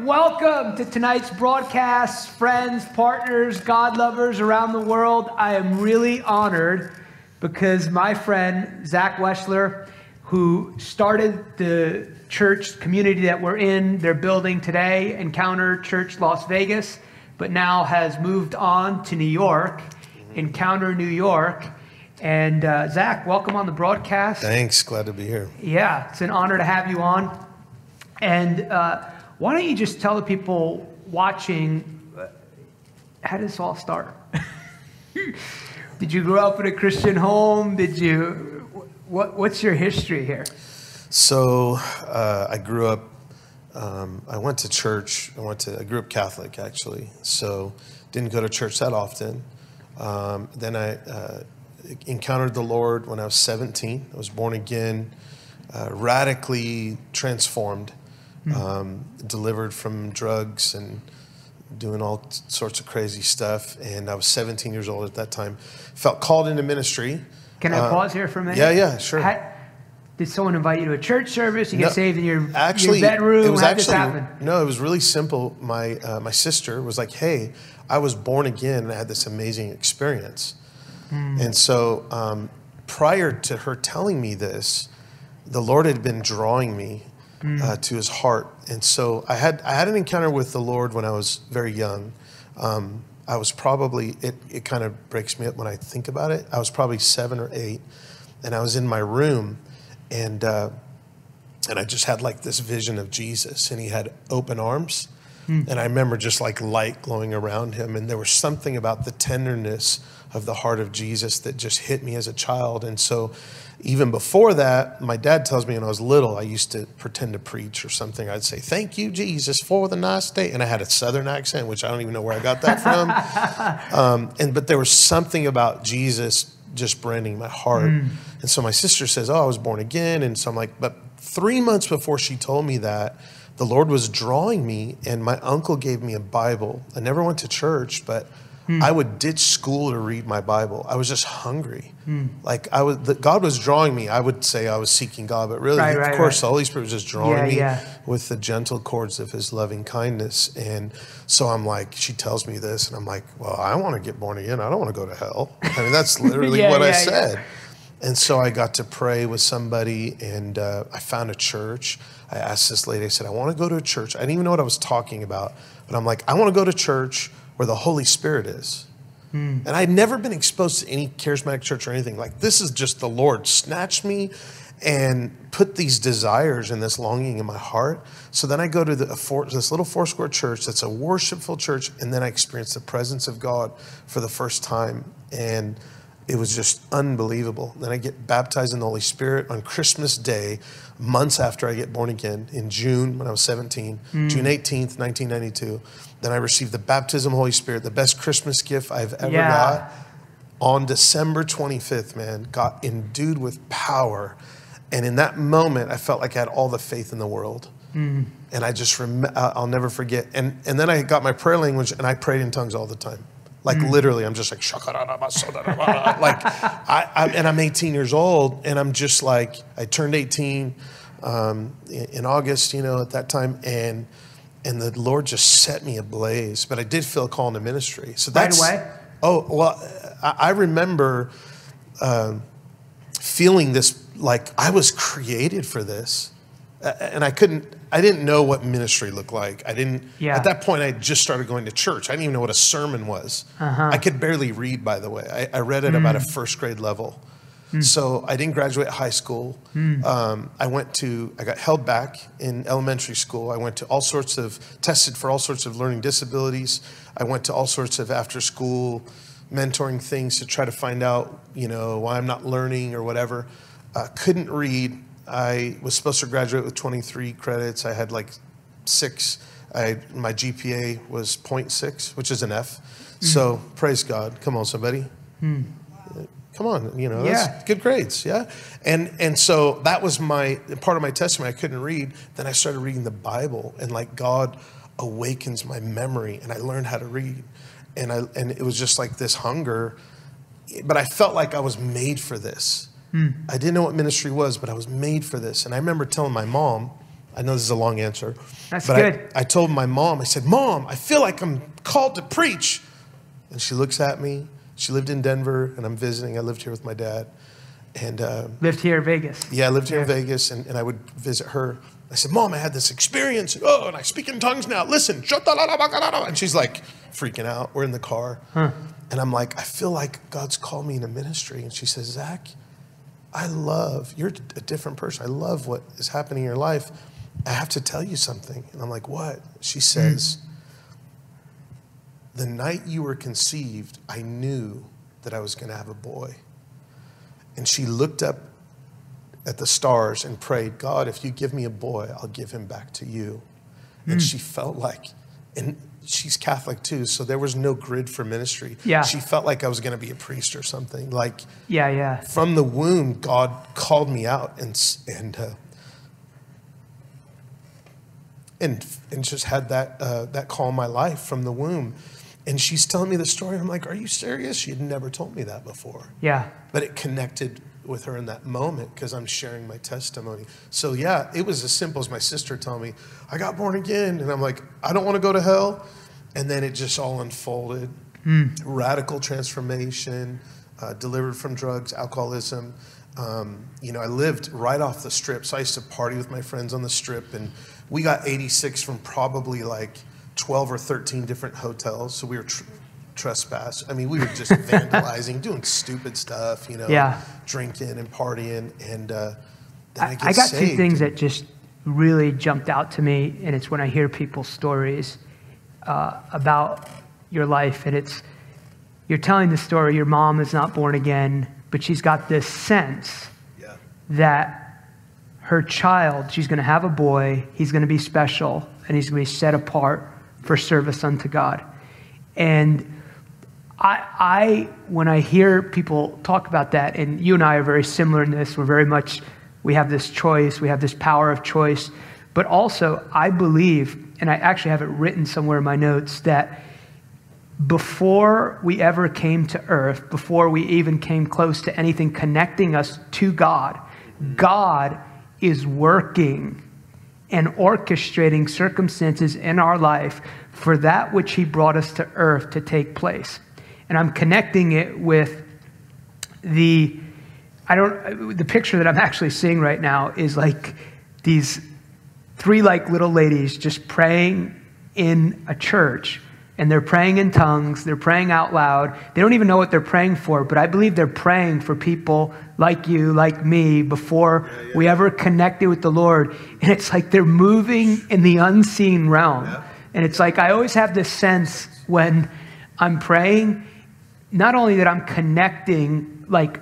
welcome to tonight's broadcast, friends, partners, God lovers around the world. I am really honored because my friend Zach Weschler, who started the church community that we're in, they're building today, Encounter Church Las Vegas, but now has moved on to New York, Encounter New York. And uh, Zach, welcome on the broadcast. Thanks, glad to be here. Yeah, it's an honor to have you on. And uh, why don't you just tell the people watching uh, how did this all start? Did you grow up in a Christian home? Did you? What, what's your history here? So uh, I grew up. Um, I went to church. I went to. I grew up Catholic actually. So didn't go to church that often. Um, then I uh, encountered the Lord when I was 17. I was born again, uh, radically transformed, um, delivered from drugs and doing all sorts of crazy stuff. And I was 17 years old at that time. Felt called into ministry. Can I Uh, pause here for a minute? yeah, yeah, sure. How- did someone invite you to a church service? You get No, saved in your, actually, your bedroom? It was How did this actually happen? no. It was really simple. My uh, my sister was like, "Hey, I was born again, and I had this amazing experience." Hmm. And so, um, prior to her telling me this, the Lord had been drawing me Hmm. uh, to His heart, and so I had I had an encounter with the Lord when I was very young. Um, I was probably it. It kind of breaks me up when I think about it. I was probably seven or eight, and I was in my room, and. Uh, and I just had like this vision of Jesus, and he had open arms. And I remember just like light glowing around him. And there was something about the tenderness of the heart of Jesus that just hit me as a child. And so, even before that, my dad tells me when I was little, I used to pretend to preach or something. I'd say, Thank you, Jesus, for the nice day. And I had a southern accent, which I don't even know where I got that from. um, and But there was something about Jesus just branding my heart. And so my sister says, Oh, I was born again. And so I'm like, But three months before she told me that, the Lord was drawing me, and my uncle gave me a Bible. I never went to church, but I would ditch school to read my Bible. I was just hungry. Like I was, the, God was drawing me. I would say I was seeking God, but really, Right, of right, course, right. the Holy Spirit was just drawing Yeah, me yeah. with the gentle cords of His loving kindness. And so I'm like, she tells me this, and I'm like, well, I want to get born again. I don't want to go to hell. I mean, that's literally Yeah, what I said. And so I got to pray with somebody, and uh, I found a church. I asked this lady, I said, I want to go to a church. I didn't even know what I was talking about, but I'm like, I want to go to church where the Holy Spirit is. Hmm. And I'd never been exposed to any charismatic church or anything. Like, this is just the Lord snatched me and put these desires and this longing in my heart. So then I go to the, a four, this little four square church that's a worshipful church, and then I experience the presence of God for the first time. And it was just unbelievable. Then I get baptized in the Holy Spirit on Christmas Day, months after I get born again in June when I was 17, hmm. June 18th, 1992. Then I received the baptism of the Holy Spirit, the best Christmas gift I've ever Yeah. got. On December 25th, man, got endued with power. And in that moment, I felt like I had all the faith in the world. Hmm. And I just, rem- I- I'll never forget. And, and then I got my prayer language and I prayed in tongues all the time. Like literally, I'm just like, like, I, I, and I'm 18 years old and I'm just like, I turned 18 um, in, in August, you know, at that time. And, and the Lord just set me ablaze. But I did feel a call into ministry. So Right that's, away? Oh, well, I, I remember um, feeling this like I was created for this. A- And I couldn't, I didn't know what ministry looked like. I didn't, Yeah. at that point, I just started going to church. I didn't even know what a sermon was. Uh-huh. I could barely read, by the way. I, I read at about a first grade level. So I didn't graduate high school. Um, I went to, I got held back in elementary school. I went to all sorts of, tested for all sorts of learning disabilities. I went to all sorts of after school mentoring things to try to find out, you know, why I'm not learning or whatever. Uh, couldn't read. I was supposed to graduate with 23 credits. I had like six. I, my GPA was 0.6, which is an F. Mm-hmm. So praise God. Come on, somebody. Hmm. Come on, you know, Yeah. good grades, yeah. And and so that was my part of my testimony. I couldn't read. Then I started reading the Bible, and like God awakens my memory, and I learned how to read. And I and it was just like this hunger, but I felt like I was made for this. I didn't know what ministry was, but I was made for this. And I remember telling my mom, I know this is a long answer. That's but good. I, I told my mom, I said, Mom, I feel like I'm called to preach. And she looks at me. She lived in Denver, and I'm visiting. I lived here with my dad. And uh, Lived here in Vegas. yeah, I lived here in Vegas, and, and I would visit her. I said, Mom, I had this experience. Oh, and I speak in tongues now. Listen. And she's like freaking out. We're in the car. And I'm like, I feel like God's called me into ministry. And she says, Zach, I love, you're a different person. I love what is happening in your life. I have to tell you something. And I'm like, what? She hmm. says, the night you were conceived, I knew that I was going to have a boy. And she looked up at the stars and prayed, God, if you give me a boy, I'll give him back to you. And hmm. she felt like, and she's Catholic too, so there was no grid for ministry. Yeah. She felt like I was going to be a priest or something. Like Yeah, yeah. from the womb, God called me out and and uh, and and just had that uh, that call in my life from the womb. And she's telling me the story, and I'm like, "Are you serious?" She had never told me that before Yeah. but it connected with her in that moment because I'm sharing my testimony. So yeah, it was as simple as my sister telling me, I got born again. And I'm like, I don't want to go to hell. And then it just all unfolded. Radical transformation, uh, delivered from drugs, alcoholism. Um, you know, I lived right off the strip. So I used to party with my friends on the strip. And we got 86 from probably like 12 or 13 different hotels. So we were tr- trespass. I mean, we were just vandalizing, doing stupid stuff, you know, Yeah. drinking and partying. And uh, then I, I, I got two things that just really jumped out to me, and it's when I hear people's stories uh, about your life, and it's you're telling the story. Your mom is not born again, but she's got this sense Yeah. that her child, she's going to have a boy, he's going to be special, and he's going to be set apart for service unto God. And I, I, when I hear people talk about that, and you and I are very similar in this, we're very much, we have this choice, we have this power of choice. But also, I believe, and I actually have it written somewhere in my notes, that before we ever came to earth, before we even came close to anything connecting us to God, God is working and orchestrating circumstances in our life for that which He brought us to earth to take place. And I'm connecting it with the I don't the picture that I'm actually seeing right now is like these three like little ladies just praying in a church. And they're praying in tongues. They're praying out loud. They don't even know what they're praying for but i believe they're praying for people like you like me before we ever connected with the lord. And it's like they're moving in the unseen realm. And it's like i always have this sense when i'm praying not only that i'm connecting like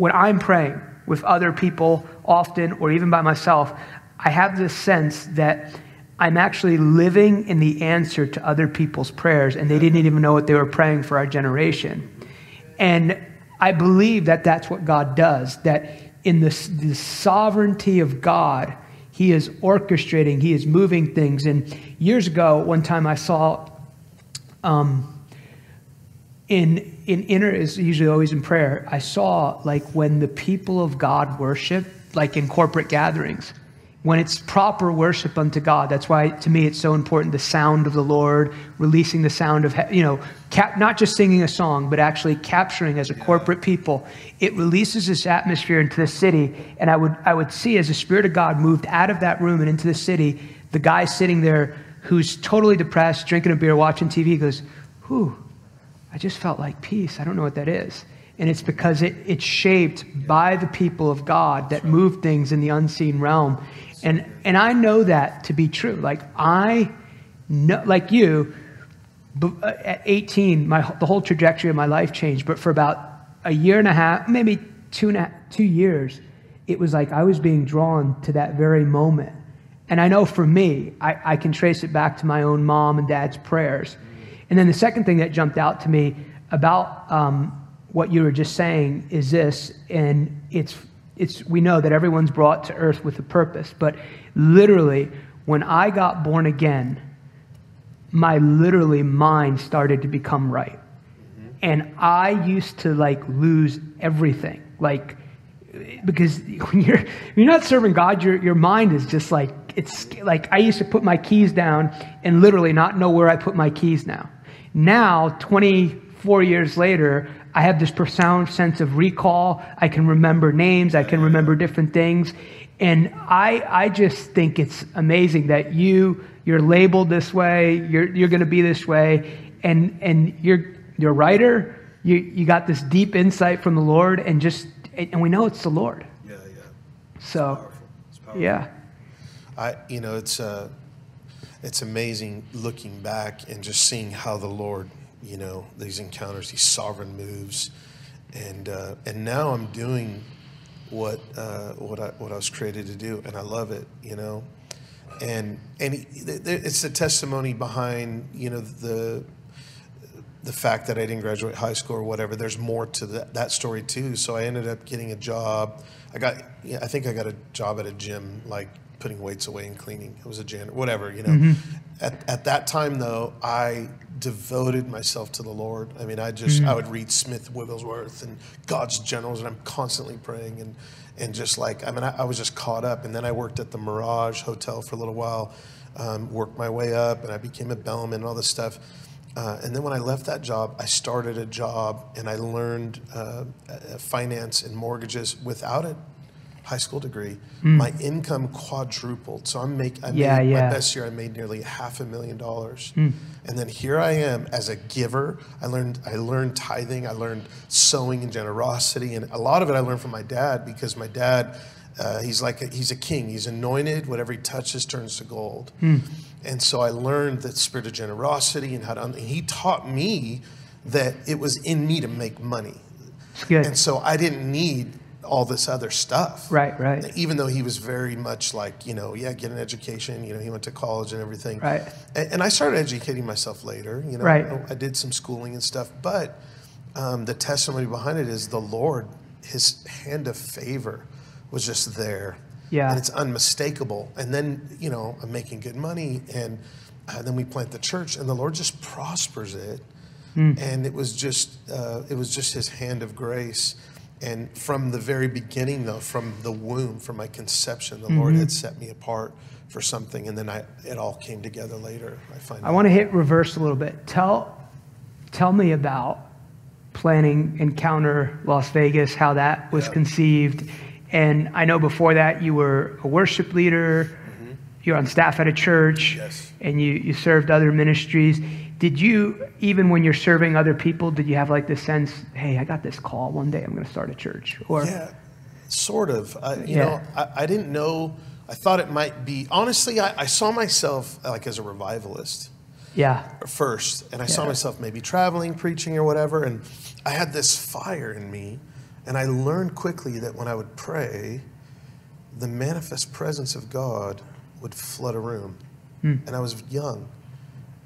when I'm praying with other people often or even by myself, I have this sense that I'm actually living in the answer to other people's prayers and they didn't even know what they were praying for our generation. And I believe that that's what God does, that in the, the sovereignty of God, He is orchestrating, He is moving things. And years ago, one time I saw um, in in inner is usually always in prayer. I saw like when the people of God worship, like in corporate gatherings, when it's proper worship unto God. That's why to me it's so important the sound of the Lord, releasing the sound of you know, cap, not just singing a song, but actually capturing as a corporate people. It releases this atmosphere into the city, and I would I would see as the Spirit of God moved out of that room and into the city, the guy sitting there who's totally depressed, drinking a beer, watching TV, goes, "Whew." I just felt like peace. I don't know what that is. And it's because it, it's shaped by the people of God that move things in the unseen realm. And, and I know that to be true. Like, I know, like you, uh, at 18, my, the whole trajectory of my life changed. But for about a year and a half, maybe two, a, two years, it was like I was being drawn to that very moment. And I know for me, I, I can trace it back to my own mom and dad's prayers. And then the second thing that jumped out to me about um, what you were just saying is this, and it's, it's, we know that everyone's brought to earth with a purpose, but literally, when I got born again, my literally mind started to become right. And I used to like lose everything. Like, because when you're, when you're not serving God, your, your mind is just like, it's like I used to put my keys down and literally not know where I put my keys now. Now, 24 years later, I have this profound sense of recall. I can remember names, I can remember different things. And I, I just think it's amazing that you, you're labeled this way, you're, you're going to be this way, and, and you're, you're a writer, you, you got this deep insight from the Lord, and just, and we know it's the Lord. Yeah, yeah. So, Powerful. It's powerful. yeah. I, you know, it's uh, it's amazing looking back and just seeing how the Lord, you know, these encounters, these sovereign moves, and uh, and now I'm doing what uh, what I what I was created to do, and I love it, you know, and and it's the testimony behind you know the the fact that I didn't graduate high school or whatever. There's more to that, that story too. So I ended up getting a job. I got, yeah, I think I got a job at a gym, like putting weights away and cleaning. It was a janitor, whatever, you know. At, at that time though, I devoted myself to the Lord. I mean, I just, I would read Smith Wigglesworth and God's Generals, and I'm constantly praying and, and just like, I mean, I, I was just caught up. And then I worked at the Mirage Hotel for a little while, um, worked my way up, and I became a bellman and all this stuff. Uh, and then when I left that job, I started a job and I learned uh, uh, finance and mortgages without a high school degree. My income quadrupled. So I'm make I Hmm. Yeah, made yeah. My best year. I made nearly half a million dollars. And then here I am as a giver. I learned I learned tithing. I learned sowing and generosity, and a lot of it I learned from my dad because my dad. Uh, he's like a, he's a king. He's anointed. Whatever he touches turns to gold. And so I learned the spirit of generosity and how to. And he taught me that it was in me to make money, good. and so I didn't need all this other stuff. Right, right. Even though he was very much like you know, yeah, get an education. You know, he went to college and everything. Right. And, and I started educating myself later. You know, Right. I did some schooling and stuff, but um, the testimony behind it is the Lord, His hand of favor was just there. Yeah. And it's unmistakable. And then, you know, I'm making good money. And uh, then we plant the church, and the Lord just prospers it. Hmm. And it was just, uh, it was just His hand of grace. And from the very beginning, though, from the womb, from my conception, the Lord Mm-hmm. had set me apart for something. And then I, it all came together later. I find. I want to hit reverse a little bit. Tell, tell me about planning Encounter Las Vegas, how that was Yeah. conceived. And I know before that you were a worship leader, mm-hmm. you're on staff at a church, Yes. and you, you served other ministries. Did you, even when you're serving other people, did you have like this sense, hey, I got this call one day, I'm going to start a church? Or, Yeah, sort of. I, you Yeah. know, I, I didn't know. I thought it might be. Honestly, I, I saw myself like as a revivalist yeah, first, and I saw myself maybe traveling, preaching, or whatever. And I had this fire in me, and I learned quickly that when I would pray, the manifest presence of God would flood a room. Hmm. And I was young,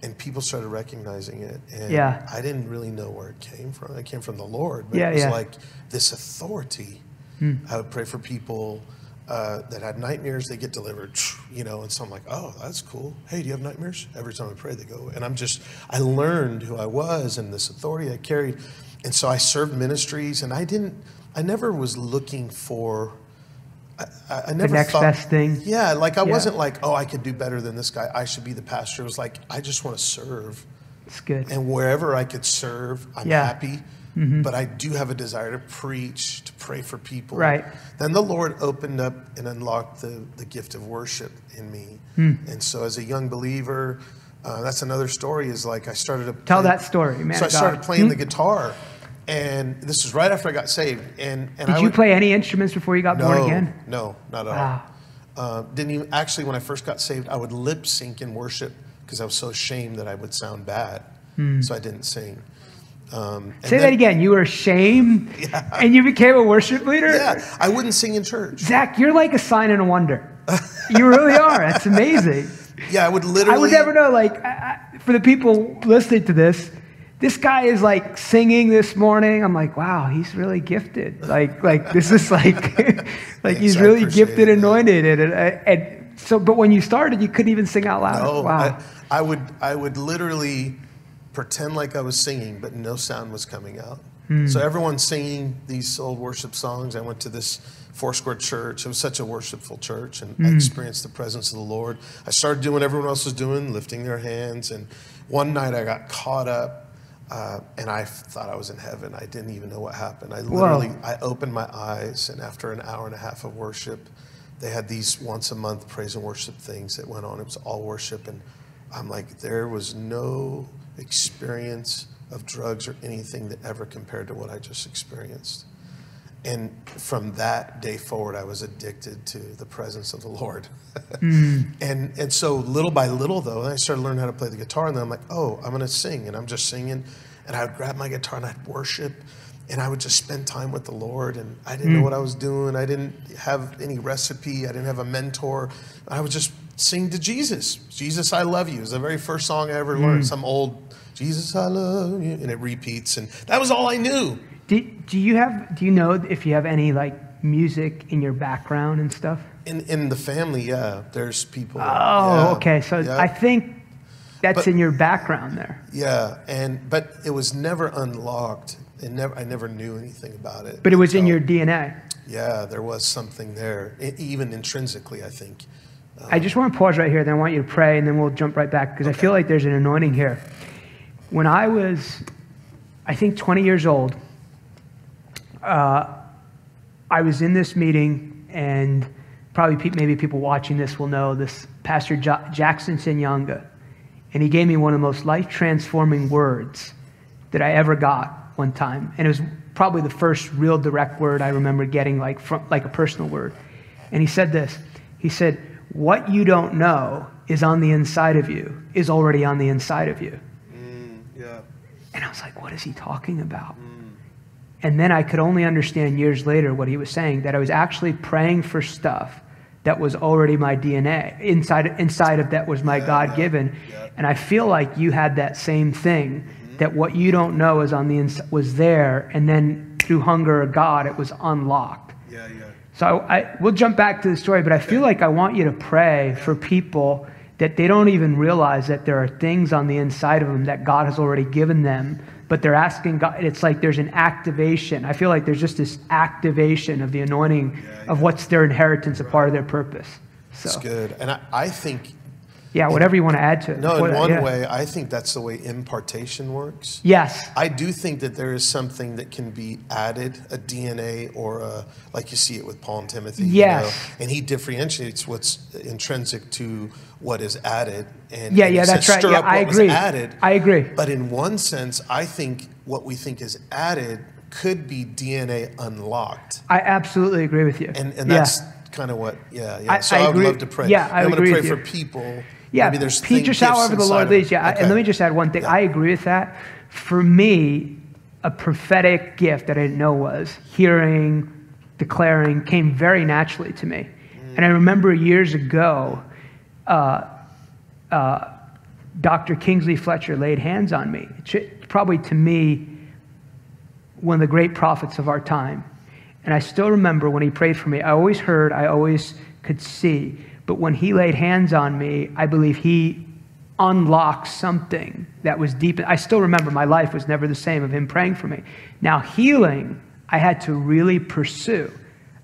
and people started recognizing it. And Yeah. I didn't really know where it came from. It came from the Lord, but Yeah, it was yeah. like this authority. Hmm. I would pray for people uh, that had nightmares, they get delivered, you know, and so I'm like, oh, that's cool. Hey, do you have nightmares? Every time I pray, they go. And I'm just, I learned who I was and this authority I carried. And so I served ministries, and I didn't, I never was looking for, I, I never next thought, best thing. Yeah, like I Yeah. wasn't like, oh, I could do better than this guy. I should be the pastor. It was like, I just want to serve. it's good. And wherever I could serve, I'm Yeah. Mm-hmm. happy. But I do have a desire to preach, to pray for people. Right. Then the Lord opened up and unlocked the, the gift of worship in me. Hmm. And so as a young believer, uh, that's another story is like I started to Tell that story, man So I started playing Hmm. the guitar. And this was right after I got saved. And, and Did I you would, play any instruments before you got no, born again? No, not at Wow. all. Uh, didn't even actually when I first got saved, I would lip sync in worship because I was so ashamed that I would sound bad, so I didn't sing. Um, and Hmm. Say then- that again. You were ashamed and you became a worship leader? Yeah, I wouldn't sing in church. Zach, you're like a sign and a wonder. You really are. That's amazing. Yeah, I would literally. I would never know. Like, I, I, for the people listening to this, this guy is like singing this morning. I'm like, wow, he's really gifted. Like, like this is like, like he's Thanks, I really gifted, man. anointed, and, and, so. But when you started, you couldn't even sing out loud. No, wow. I, I would. I would literally pretend like I was singing, but no sound was coming out. Hmm. So everyone's singing these old worship songs. I went to this Foursquare Church. It was such a worshipful church, and I experienced the presence of the Lord. I started doing what everyone else was doing, lifting their hands. And one night I got caught up, uh, and I thought I was in heaven. I didn't even know what happened. I literally, I opened my eyes, and after an hour and a half of worship, they had these once a month praise and worship things that went on. It was all worship, and I'm like, there was no experience of drugs or anything that ever compared to what I just experienced. And from that day forward, I was addicted to the presence of the Lord. Mm. and, and so little by little, though, I started learning how to play the guitar. And then I'm like, oh, I'm going to sing. And I'm just singing. And I would grab my guitar and I'd worship. And I would just spend time with the Lord. And I didn't know mm. what I was doing. I didn't have any recipe. I didn't have a mentor. I would just sing to Jesus. Jesus, I love you. is the very first song I ever learned. Mm. Some old Jesus, I love you. And it repeats. And that was all I knew. Do, do you have, do you know if you have any like music in your background and stuff? In, in the family, yeah, there's people. Oh, yeah, okay. So yeah, I think that's But- in your background there. yeah, and but it was never unlocked. It never, I never knew anything about it. But it was in your DNA. Yeah, there was something there, e- even intrinsically. I think. I just want to pause right here, then I want you to pray, and then we'll jump right back because I feel like there's an anointing here. When I was, I think, 20 years old, uh, I was in this meeting, and probably pe- maybe people watching this will know this Pastor ja- Jackson Senyonga, and he gave me one of the most life transforming words that I ever got one time, and it was probably the first real direct word I remember getting, like from like a personal word. And he said this. He said, "What you don't know is on the inside of you is already on the inside of you." Yeah. And I was like, "What is he talking about?" And then I could only understand years later what he was saying that I was actually praying for stuff that was already my DNA. Inside, inside of that was my God given. yeah. And I feel like you had that same thing mm-hmm. that what you don't know is on the ins- was there. And then through hunger of God, it was unlocked. Yeah, yeah. So I, I, we'll jump back to the story, but I feel like I want you to pray for people that they don't even realize that there are things on the inside of them that God has already given them, but they're asking God. It's like there's an activation. I feel like there's just this activation of the anointing of what's their inheritance, a part of their purpose. So, It's good, and I, I think yeah, whatever you want to add to it. no. In one yeah. way, I think that's the way impartation works. Yes. I do think that there is something that can be added, a DNA or a, like you see it with Paul and Timothy. you Yes. know, and he differentiates what's intrinsic to what is added. And, Yeah, and yeah, that's right. Stir Yeah, up I agree. added. I agree. But in one sense, I think what we think is added could be DNA unlocked. I absolutely agree with you. And, and Yeah. that's kind of what, yeah, yeah. I- so I I, would love to pray. Yeah, I am going to pray for people. Yeah, Maybe there's Pete, just however the Lord leads. Yeah, Okay. and let me just add one thing. Yeah. I agree with that. For me, a prophetic gift that I didn't know was hearing, declaring came very naturally to me. Mm. And I remember years ago, uh, uh, Dr. Kingsley Fletcher laid hands on me. Probably to me, one of the great prophets of our time. And I still remember when he prayed for me, I always heard, I always could see. But when he laid hands on me, I believe he unlocked something that was deep. I still remember my life was never the same of him praying for me. Now, healing, I had to really pursue.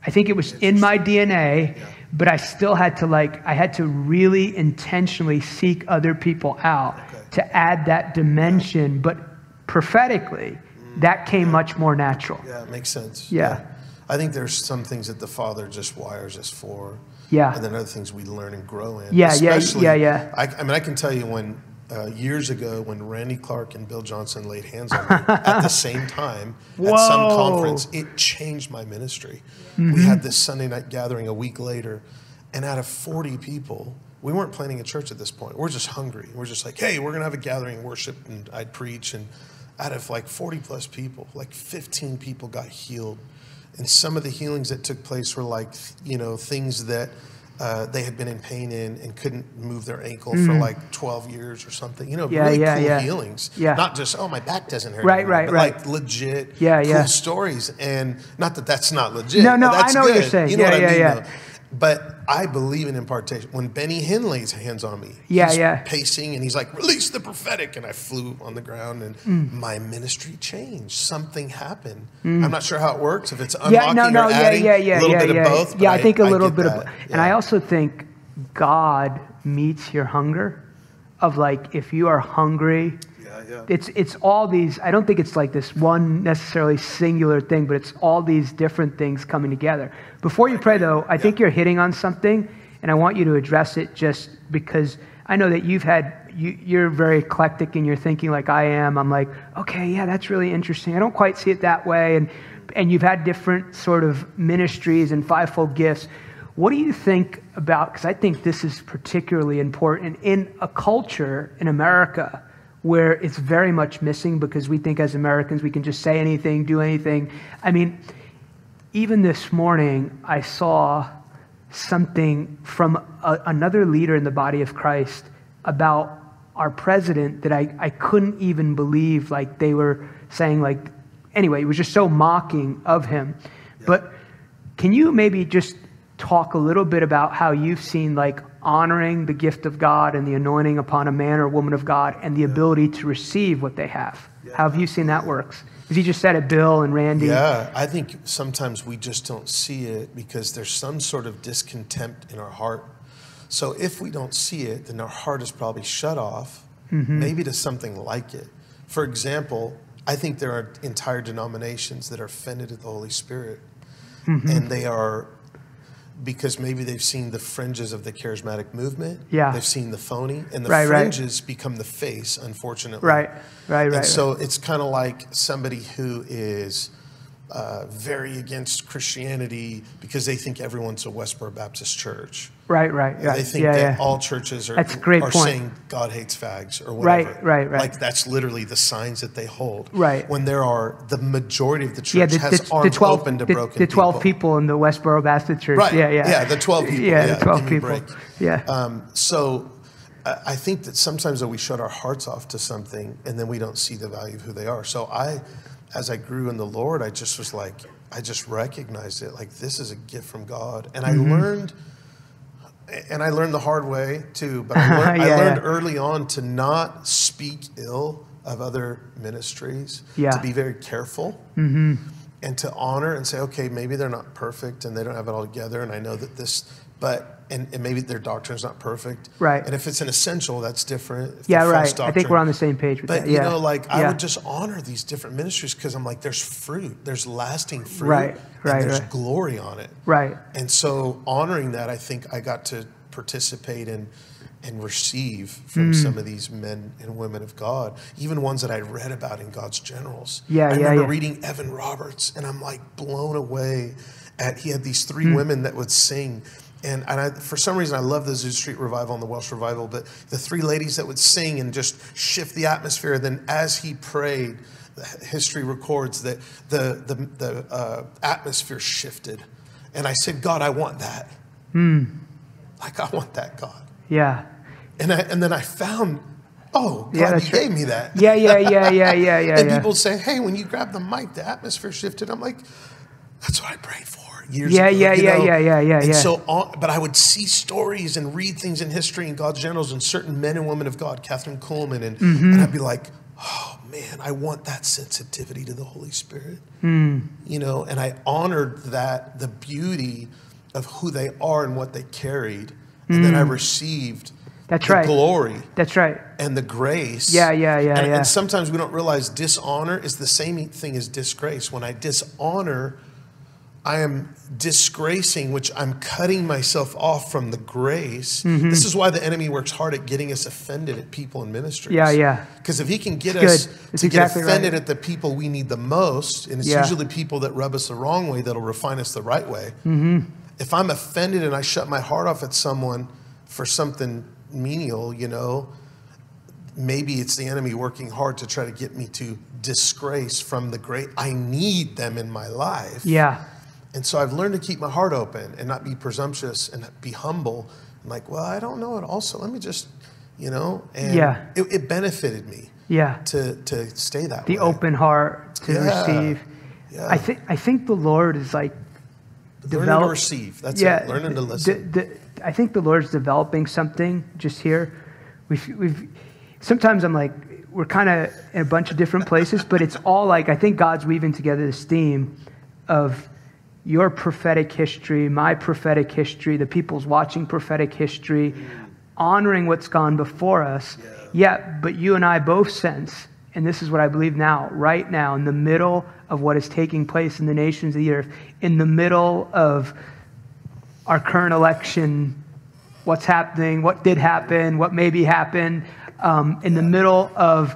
I think it was in my DNA, but I still had to like, I had to really intentionally seek other people out Okay. to add that dimension. But prophetically, that came much more natural. Yeah, it makes sense. Yeah. I think there's some things that the Father just wires us for. Yeah. And then other things we learn and grow in. Yeah, yeah, Especially- yeah, yeah. I, I mean, I can tell you when uh, years ago when Randy Clark and Bill Johnson laid hands on me at the same time at some conference, it changed my ministry. Mm-hmm. We had this Sunday night gathering a week later, and out of 40 people, we weren't planning a church at this point. We're just hungry. We're just like, hey, we're going to have a gathering and worship, and I'd preach. And out of like 40 plus people, like 15 people got healed. And some of the healings that took place were like, you know, things that uh, they had been in pain in and couldn't move their ankle for like 12 years or something. You know, Mm. Yeah, really yeah, cool yeah. healings. Yeah. Not just, oh, my back doesn't hurt. Right, anymore, right, but right. Like legit Yeah, cool yeah. stories. And not that that's not legit. No, no, I that's know what you're saying. You know Yeah, what I yeah, mean? yeah. though? But I believe in impartation. When Benny Hinn lays hands on me, Yeah, he's yeah. pacing and he's like, release the prophetic. And I flew on the ground and Mm. my ministry changed. Something happened. I'm not sure how it works, if it's Mm. yeah, no, no, or yeah, adding, yeah, yeah, a little yeah, bit yeah. of both. Yeah, I think a little bit of, that. and I also think God meets your hunger of like if you are hungry. Yeah, yeah. It's it's all these. I don't think it's like this one necessarily singular thing, but it's all these different things coming together. Before you pray, though, I think you're hitting on something, and I want you to address it just because I know that you've had. You, you're very eclectic in your thinking, like I am. I'm like, okay, yeah, that's really interesting. I don't quite see it that way, and and you've had different sort of ministries and fivefold gifts. What do you think about? Because I think this is particularly important in a culture in America where it's very much missing because we think as Americans we can just say anything, do anything. I mean, even this morning, I saw something from a, another leader in the body of Christ about our president that I, I couldn't even believe. Like they were saying, like, anyway, it was just so mocking of him. But can you maybe just talk a little bit about how you've seen like honoring the gift of God and the anointing upon a man or woman of God and the ability to receive what they have? How have you seen that works? Because you just said it, Bill and Randy. Yeah, I think sometimes we just don't see it because there's some sort of discontent in our heart. So if we don't see it, then our heart is probably shut off, mm-hmm. maybe to something like it. For example, I think there are entire denominations that are offended at the Holy Spirit, mm-hmm. and they are because maybe they've seen the fringes of the charismatic movement. Yeah. They've seen the phony, and the Right, right. fringes become the face, unfortunately. Right, right, right. And so it's kind of like somebody who is uh, very against Christianity because they think everyone's a Westboro Baptist church. right, right, right. They think yeah, that yeah. all churches are, That's great are point. saying God hates fags or whatever. right, right. right. Like that's literally the signs that they hold. Right. When there are the majority of the church yeah, the, has the, arms the 12, open to the, broken the 12 people. people. in the Westboro Baptist Church. Right. Yeah, yeah. Yeah, the 12 people. Yeah, Yeah, the 12 give me a people. break. Yeah. Um, so I I think that sometimes though we shut our hearts off to something and then we don't see the value of who they are. So I, as I grew in the Lord, I just was like, I just recognized it. Like this is a gift from God, and I Mm-hmm. learned. And I learned the hard way too, but I learned, I learned yeah. early on to not speak ill of other ministries, Yeah. to be very careful and to honor and say, okay, maybe they're not perfect and they don't have it all together. And I know that this, but, and, and maybe their doctrine is not perfect. Right. And if it's an essential, that's different. If yeah, right. I think we're on the same page with But, that. you know, like, I would just honor these different ministries because I'm like, there's fruit, there's lasting fruit. Right, right, there's right. glory on it. Right. And so honoring that, I think I got to participate in and receive from Mm. some of these men and women of God, even ones that I read about in God's generals. Yeah, I yeah, remember yeah. reading Evan Roberts, and I'm like blown away at he had these Mm. three women that would sing. And, and I, for some reason, I love the Azusa Street Revival and the Welsh Revival, but the three ladies that would sing and just shift the atmosphere. Then, as he prayed, history records that the, the, the uh, atmosphere shifted. And I said, God, I want that. Like, I want that, God. Yeah. And, I, and then I found, oh, God, Yeah, you gave me that. Yeah, yeah, yeah, yeah, yeah, yeah. and yeah. people say, hey, when you grab the mic, the atmosphere shifted. I'm like, that's what I prayed for years Yeah, ago. yeah, yeah, know? yeah, yeah, yeah, And yeah. so, on, but I would see stories and read things in history and God's generals and certain men and women of God, Kathryn Kuhlman, and, Mm-hmm. and I'd be like, oh man, I want that sensitivity to the Holy Spirit. Hmm. You know, and I honored that, the beauty of who they are and what they carried. And then I received Hmm. That's the right. glory That's right. and the grace. Yeah, yeah, yeah, and, yeah. and sometimes we don't realize dishonor is the same thing as disgrace. When I dishonor, I am disgracing, which I'm cutting myself off from the grace. Mm-hmm. This is why the enemy works hard at getting us offended at people in ministries. Yeah, yeah. Because if he can get It's us good. It's to exactly get offended right. at the people we need the most, and it's Yeah. usually people that rub us the wrong way that'll refine us the right way. Mm-hmm. If I'm offended and I shut my heart off at someone for something menial, you know, maybe it's the enemy working hard to try to get me to disgrace from the great. I need them in my life. Yeah. And so I've learned to keep my heart open and not be presumptuous and be humble. I'm like, well, I don't know it also. Let me just, you know, and Yeah. it, it benefited me Yeah. to, to stay that The way. open heart to Yeah. receive. Yeah. I think I think the Lord is like Learning to receive. That's it. Learning to listen. the- the- I think the Lord's developing something just here. We've, we've sometimes I'm like, we're kind of in a bunch of different places, but it's all like, I think God's weaving together this theme of your prophetic history, my prophetic history, the people's watching prophetic history, honoring what's gone before us. Yeah, but you and I both sense, and this is what I believe now, right now, in the middle of what is taking place in the nations of the earth, in the middle of our current election, what's happening, what did happen, what maybe happened, um, in the middle of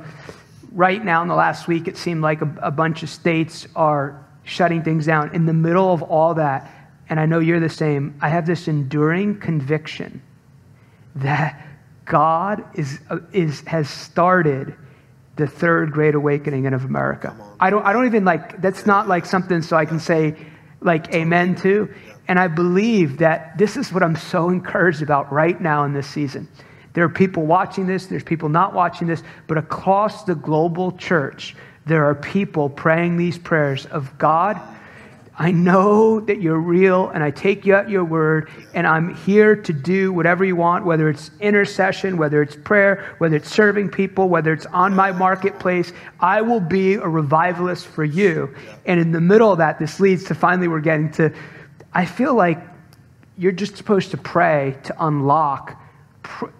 right now in the last week, it seemed like a, a bunch of states are shutting things down. In the middle of all that, and I know you're the same, I have this enduring conviction that God is, uh, is, has started the third great awakening in of America. I don't, I don't even like, that's not like something so I can say like amen to. And I believe that this is what I'm so encouraged about right now in this season. There are people watching this, there's people not watching this, but across the global church, there are people praying these prayers of God. I know that you're real and I take you at your word and I'm here to do whatever you want, whether it's intercession, whether it's prayer, whether it's serving people, whether it's on my marketplace. I will be a revivalist for you. And in the middle of that, this leads to finally we're getting to, I feel like you're just supposed to pray to unlock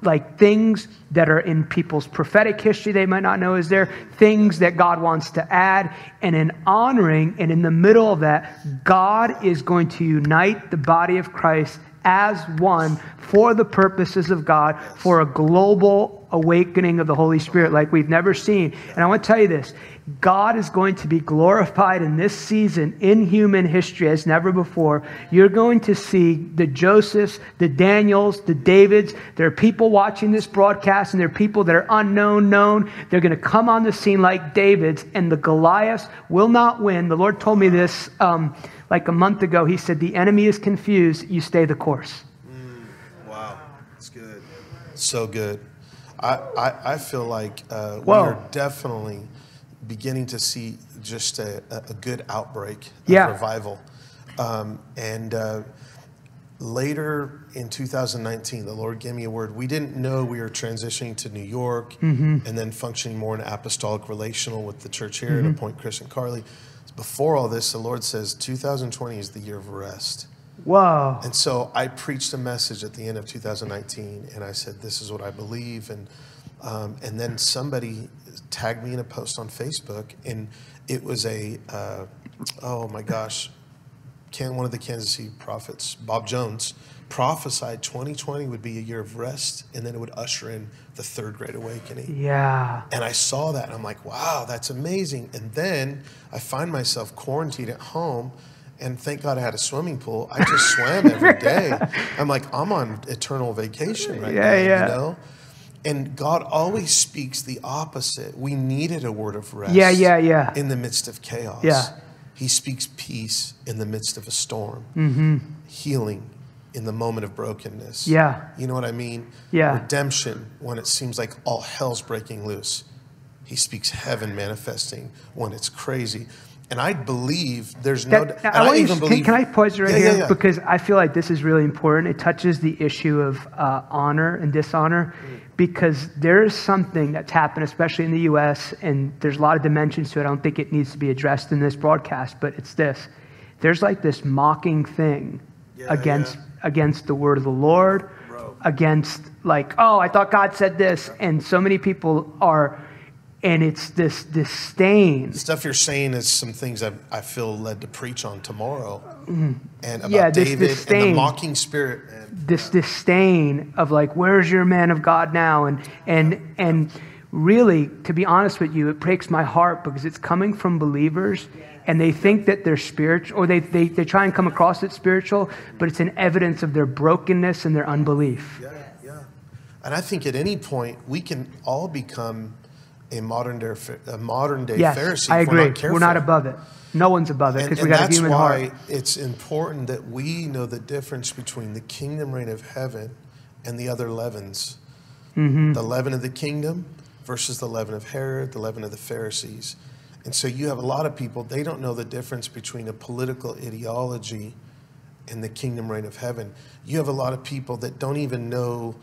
like things that are in people's prophetic history they might not know is there things that god wants to add and in honoring and in the middle of that god is going to unite the body of christ as one for the purposes of god for a global awakening of the holy spirit like we've never seen and i want to tell you this God is going to be glorified in this season in human history as never before. You're going to see the Josephs, the Daniels, the Davids. There are people watching this broadcast, and there are people that are unknown, known. They're going to come on the scene like David's, and the Goliaths will not win. The Lord told me this um, like a month ago. He said, The enemy is confused. You stay the course. Wow, that's good. So good. I, I, I feel like uh, we are definitely beginning to see just a, a good outbreak of Yeah. revival. Um, and uh, later in 2019, the Lord gave me a word. We didn't know we were transitioning to New York Mm-hmm. and then functioning more in apostolic relational with the church here Mm-hmm. at Point Chris and Carly. Before all this, the Lord says 2020 is the year of rest. Whoa. And so I preached a message at the end of 2019, and I said, "This is what I believe." And um, and then somebody tagged me in a post on Facebook, and it was a uh, oh my gosh, can one of the Kansas City prophets, Bob Jones, prophesied 2020 would be a year of rest, and then it would usher in the third great awakening. Yeah. And I saw that and I'm like, wow, that's amazing. And then I find myself quarantined at home. And thank God I had a swimming pool. I just swam every day. I'm like, I'm on eternal vacation right Yeah, now, yeah. you know? And God always speaks the opposite. We needed a word of rest. Yeah, yeah, yeah. In the midst of chaos. Yeah. He speaks peace in the midst of a storm. Hmm. Healing in the moment of brokenness. Yeah. You know what I mean? Yeah. Redemption when it seems like all hell's breaking loose. He speaks heaven manifesting when it's crazy. And I believe there's no. That- I you even to- can, believe. can I pause you right Yeah, here? yeah, yeah. Because I feel like this is really important. It touches the issue of uh, honor and dishonor because there is something that's happened, especially in the U.S., and there's a lot of dimensions to it. I don't think it needs to be addressed in this broadcast, but it's this. There's like this mocking thing against against the word of the Lord, Bro. against like, oh, I thought God said this, and so many people are, and it's this disdain. Stuff you're saying is some things I, I feel led to preach on tomorrow, and about Mm-hmm. Yeah, this David and the mocking spirit. Man. this disdain of like where's your man of god now and and and really to be honest with you it breaks my heart because it's coming from believers and they think that they're spiritual or they, they, they try and come across it spiritual but it's an evidence of their brokenness and their unbelief Yeah, yeah. And I think at any point we can all become a modern day, a modern day yes Pharisee. i agree We're not, careful. above it no one's above it because we got a that's why it's important that we know the difference between the kingdom reign of heaven and the other leavens. Mm-hmm. The leaven of the kingdom versus the leaven of Herod, the leaven of the Pharisees. And so you have a lot of people, they don't know the difference between a political ideology and the kingdom reign of heaven. You have a lot of people that don't even know,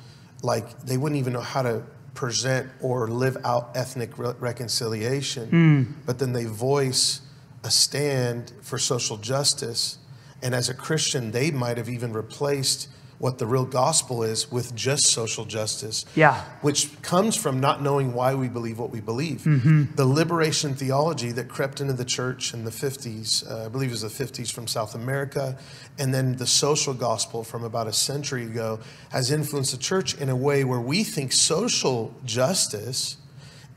like, they wouldn't even know how to present or live out ethnic re- reconciliation, hmm. but then they voice a stand for social justice. And as a Christian, they might have even replaced what the real gospel is with just social justice. Yeah. Which comes from not knowing why we believe what we believe. The liberation theology that crept into the church in the 50s, uh, I believe it was the 50s from South America, and then the social gospel from about a century ago has influenced the church in a way where we think social justice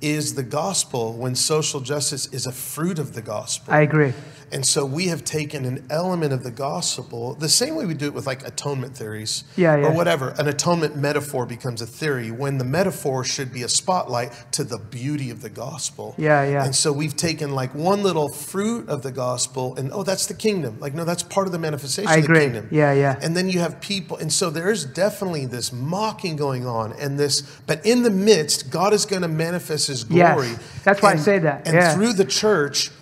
is the gospel when social justice is a fruit of the gospel. I agree. And so we have taken an element of the gospel, the same way we do it with like atonement theories Yeah, yeah. or whatever. An atonement metaphor becomes a theory when the metaphor should be a spotlight to the beauty of the gospel. Yeah, yeah. And so we've taken like one little fruit of the gospel and, oh, that's the kingdom. Like, no, that's part of the manifestation I of the agree. kingdom. Yeah, yeah. And then you have people, and so there is definitely this mocking going on, and this, but in the midst, God is going to manifest His Yes. glory. That's why I say that. And Yeah. through the church,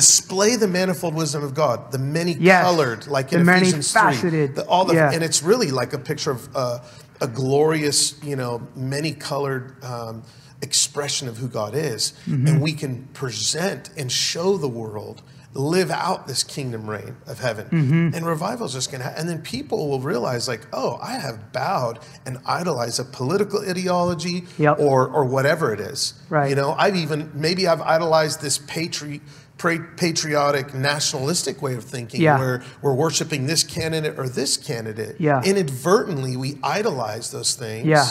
display the manifold wisdom of God, the many Yes. colored, like The in many Ephesians three, the, all the, Yeah. and it's really like a picture of uh, a glorious, you know, many colored. Um, expression of who God is Mm-hmm. and we can present and show the world live out this kingdom reign of heaven Mm-hmm. and revival is just going to happen. and then people will realize like oh I have bowed and idolized a political ideology Yep. or or whatever it is Right. you know I've even maybe I've idolized this patri- pra- patriotic nationalistic way of thinking Yeah. where we're worshiping this candidate or this candidate Yeah. inadvertently we idolize those things Yeah.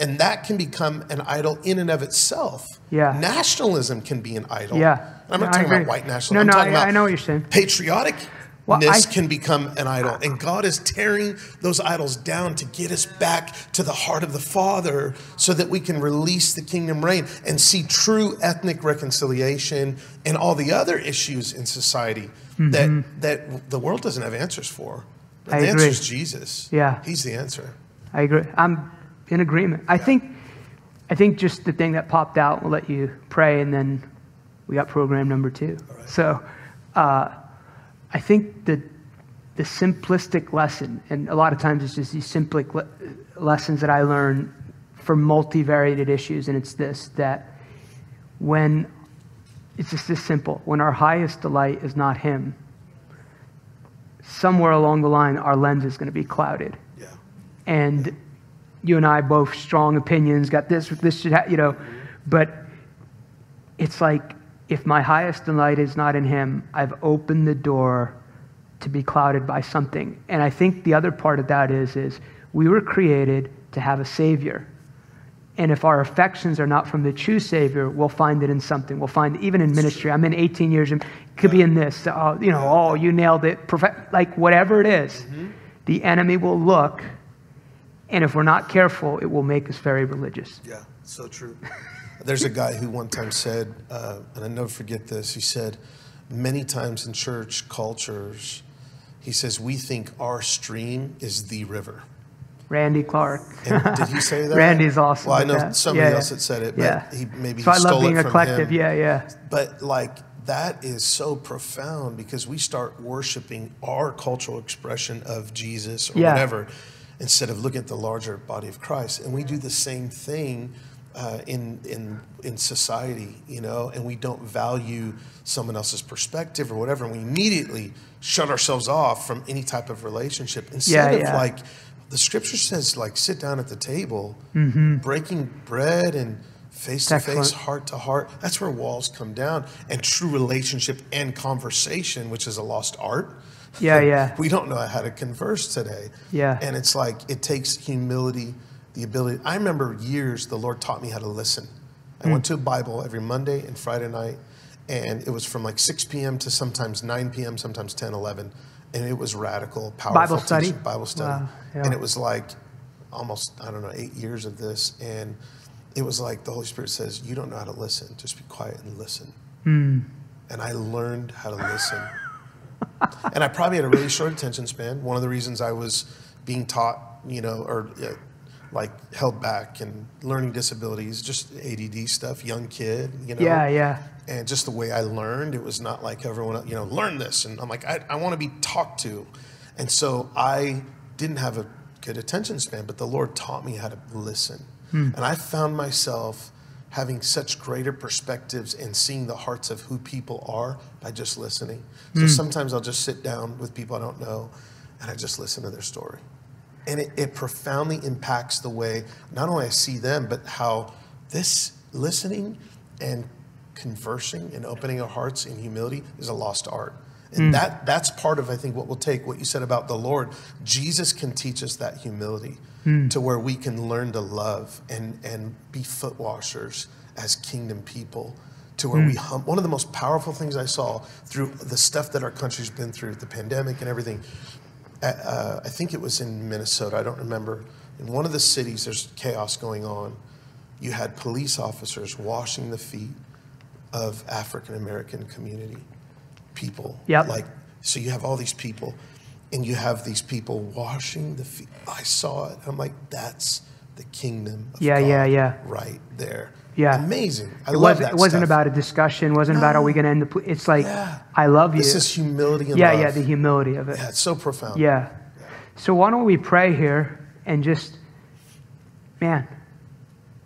and that can become an idol in and of itself Yeah. nationalism can be an idol Yeah. I'm not I talking about white nationalism No, I'm no, talking I- about I know what you're saying. patrioticness Well, I- can become an idol and God is tearing those idols down to get us back to the heart of the Father so that we can release the kingdom reign and see true ethnic reconciliation and all the other issues in society that that the world doesn't have answers for. Mm-hmm. The answer is Jesus. Yeah. He's the answer. I agree. I'm in agreement. I think, I think just the thing that popped out. We'll let you pray, and then we got program number two. So, uh, I think the the simplistic lesson, and a lot of times it's just these simple le- lessons that I learn for multivariate issues, and it's this that when it's just this simple, when our highest delight is not Him, somewhere along the line our lens is going to be clouded Yeah. and you and I both strong opinions, got this, this should, ha- you know, but it's like if my highest delight is not in Him, I've opened the door to be clouded by something. And I think the other part of that is, is we were created to have a Savior. And if our affections are not from the true Savior, we'll find it in something. We'll find even in ministry. I'm in 18 years, and could be in this. Oh, you know, oh, you nailed it. Profe- like whatever it is, mm-hmm. the enemy will look, and if we're not careful, it will make us very religious. Yeah, so true. There's a guy who one time said, uh, and I never forget this. He said, many times in church cultures, he says we think our stream is the river. Randy Clark. And did he say that? Randy's awesome. Well, I know that. somebody Yeah, else had said it, but yeah. he maybe so he I stole love being it a from collective. him. Yeah, yeah. But like that is so profound because we start worshiping our cultural expression of Jesus or Yeah. whatever instead of looking at the larger body of Christ. And we do the same thing uh, in in in society, you know, and we don't value someone else's perspective or whatever, and we immediately shut ourselves off from any type of relationship instead Yeah, of like the scripture says like sit down at the table breaking bread and face to face Mm-hmm. Heart to heart that's where walls come down and true relationship and conversation which is a lost art Yeah, yeah. we don't know how to converse today Yeah. and it's like it takes humility the ability i remember years the lord taught me how to listen i went to a bible every monday and friday night and it was from like 6 p.m to sometimes 9 p.m sometimes 10 11 and it was radical powerful Bible study? teaching, bible study Wow, yeah. and it was like almost i don't know eight years of this and it was like the holy spirit says you don't know how to listen just be quiet and listen Hmm. and i learned how to listen and i probably had a really short attention span one of the reasons i was being taught you know or uh, like held back and learning disabilities just add stuff young kid you know Yeah, yeah. and just the way I learned, it was not like everyone, else, you know, learn this. And I'm like, I, I want to be talked to. And so I didn't have a good attention span, but the Lord taught me how to listen. Hmm. And I found myself having such greater perspectives and seeing the hearts of who people are by just listening. So hmm. sometimes I'll just sit down with people I don't know and I just listen to their story. And it, it profoundly impacts the way not only I see them, but how this listening and conversing and opening our hearts in humility is a lost art. And hmm. that that's part of I think what we'll take what you said about the Lord. Jesus can teach us that humility hmm. to where we can learn to love and and be foot washers as kingdom people. To where hmm. we hum- one of the most powerful things I saw through the stuff that our country's been through, the pandemic and everything. Uh, I think it was in Minnesota. I don't remember. In one of the cities, there's chaos going on. You had police officers washing the feet of African American community people. Yep. Like, so you have all these people, and you have these people washing the feet. I saw it. I'm like, that's the kingdom. Of Yeah, God yeah, yeah. Right there. Yeah. Amazing. I It love wasn't, that. it wasn't stuff. about a discussion. wasn't about are we going to end the. pl- It's like Yeah. I love you. This is humility and yeah, love. yeah, yeah, the humility of it. yeah, it's so profound. Yeah. So why don't we pray here and just, man,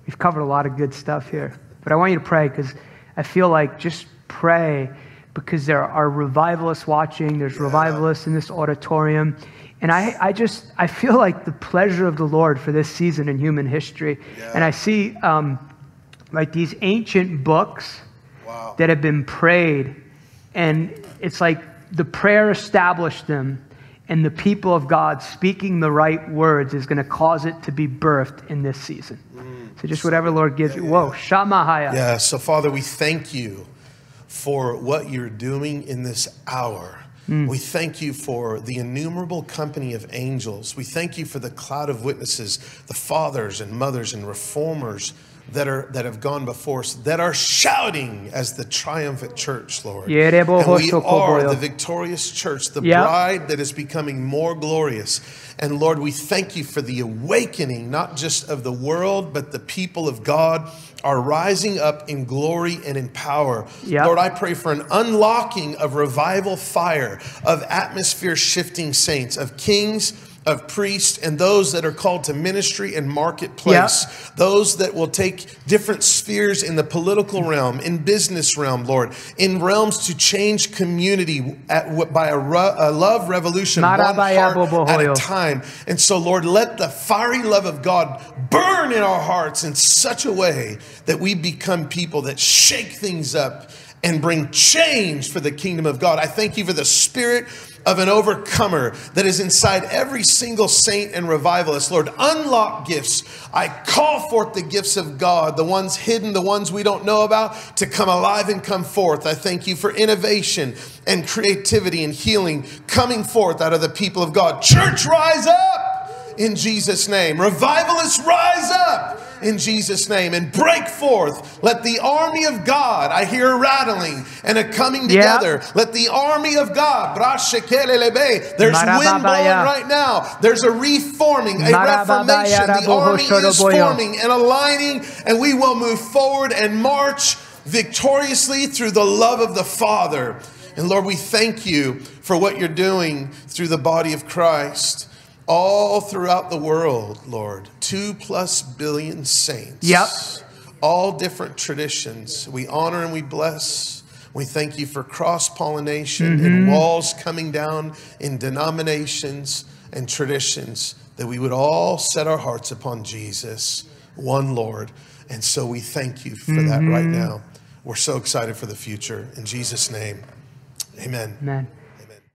we've covered a lot of good stuff here. But I want you to pray because I feel like just pray because there are revivalists watching. There's revivalists in this auditorium. And I, I just, I feel like the pleasure of the Lord for this season in human history. And I see um, like these ancient books Wow. that have been prayed, and it's like the prayer established them, and the people of God speaking the right words is going to cause it to be birthed in this season. Mm. So just whatever Lord gives you. Whoa, Shamahaya. Yeah, so Father, we thank you for what you're doing in this hour. Mm. We thank you for the innumerable company of angels. We thank you for the cloud of witnesses, the fathers and mothers and reformers that are that have gone before us, that are shouting as the triumphant church, Lord. And we are the victorious church, the Yep. bride that is becoming more glorious. And Lord, we thank you for the awakening, not just of the world, but the people of God are rising up in glory and in power. Yep. Lord, I pray for an unlocking of revival fire, of atmosphere shifting saints, of kings. Of priests and those that are called to ministry and marketplace, those that will take different spheres in the political realm, in business realm, Lord, in realms to change community at, by a, a love revolution, one Marabaya heart at a time. And so, Lord, let the fiery love of God burn in our hearts in such a way that we become people that shake things up and bring change for the kingdom of God. I thank you for the spirit of an overcomer that is inside every single saint and revivalist. Lord, unlock gifts. I call forth the gifts of God, the ones hidden, the ones we don't know about, to come alive and come forth. I thank you for innovation and creativity and healing coming forth out of the people of God. Church, rise up in Jesus' name. Revivalists, rise up in Jesus' name and break forth. Let the army of God, I hear a rattling and a coming Yeah. together. Let the army of God, there's wind blowing right now. There's a reforming, a reformation. The army is forming and aligning, and we will move forward and march victoriously through the love of the Father. And Lord, we thank you for what you're doing through the body of Christ all throughout the world, Lord. Two plus billion saints. Yep. All different traditions. We honor and we bless. We thank you for cross pollination and mm-hmm. walls coming down in denominations and traditions, that we would all set our hearts upon Jesus, one Lord. And so we thank you for that right mm-hmm. now. We're so excited for the future. In Jesus' name, amen. Amen.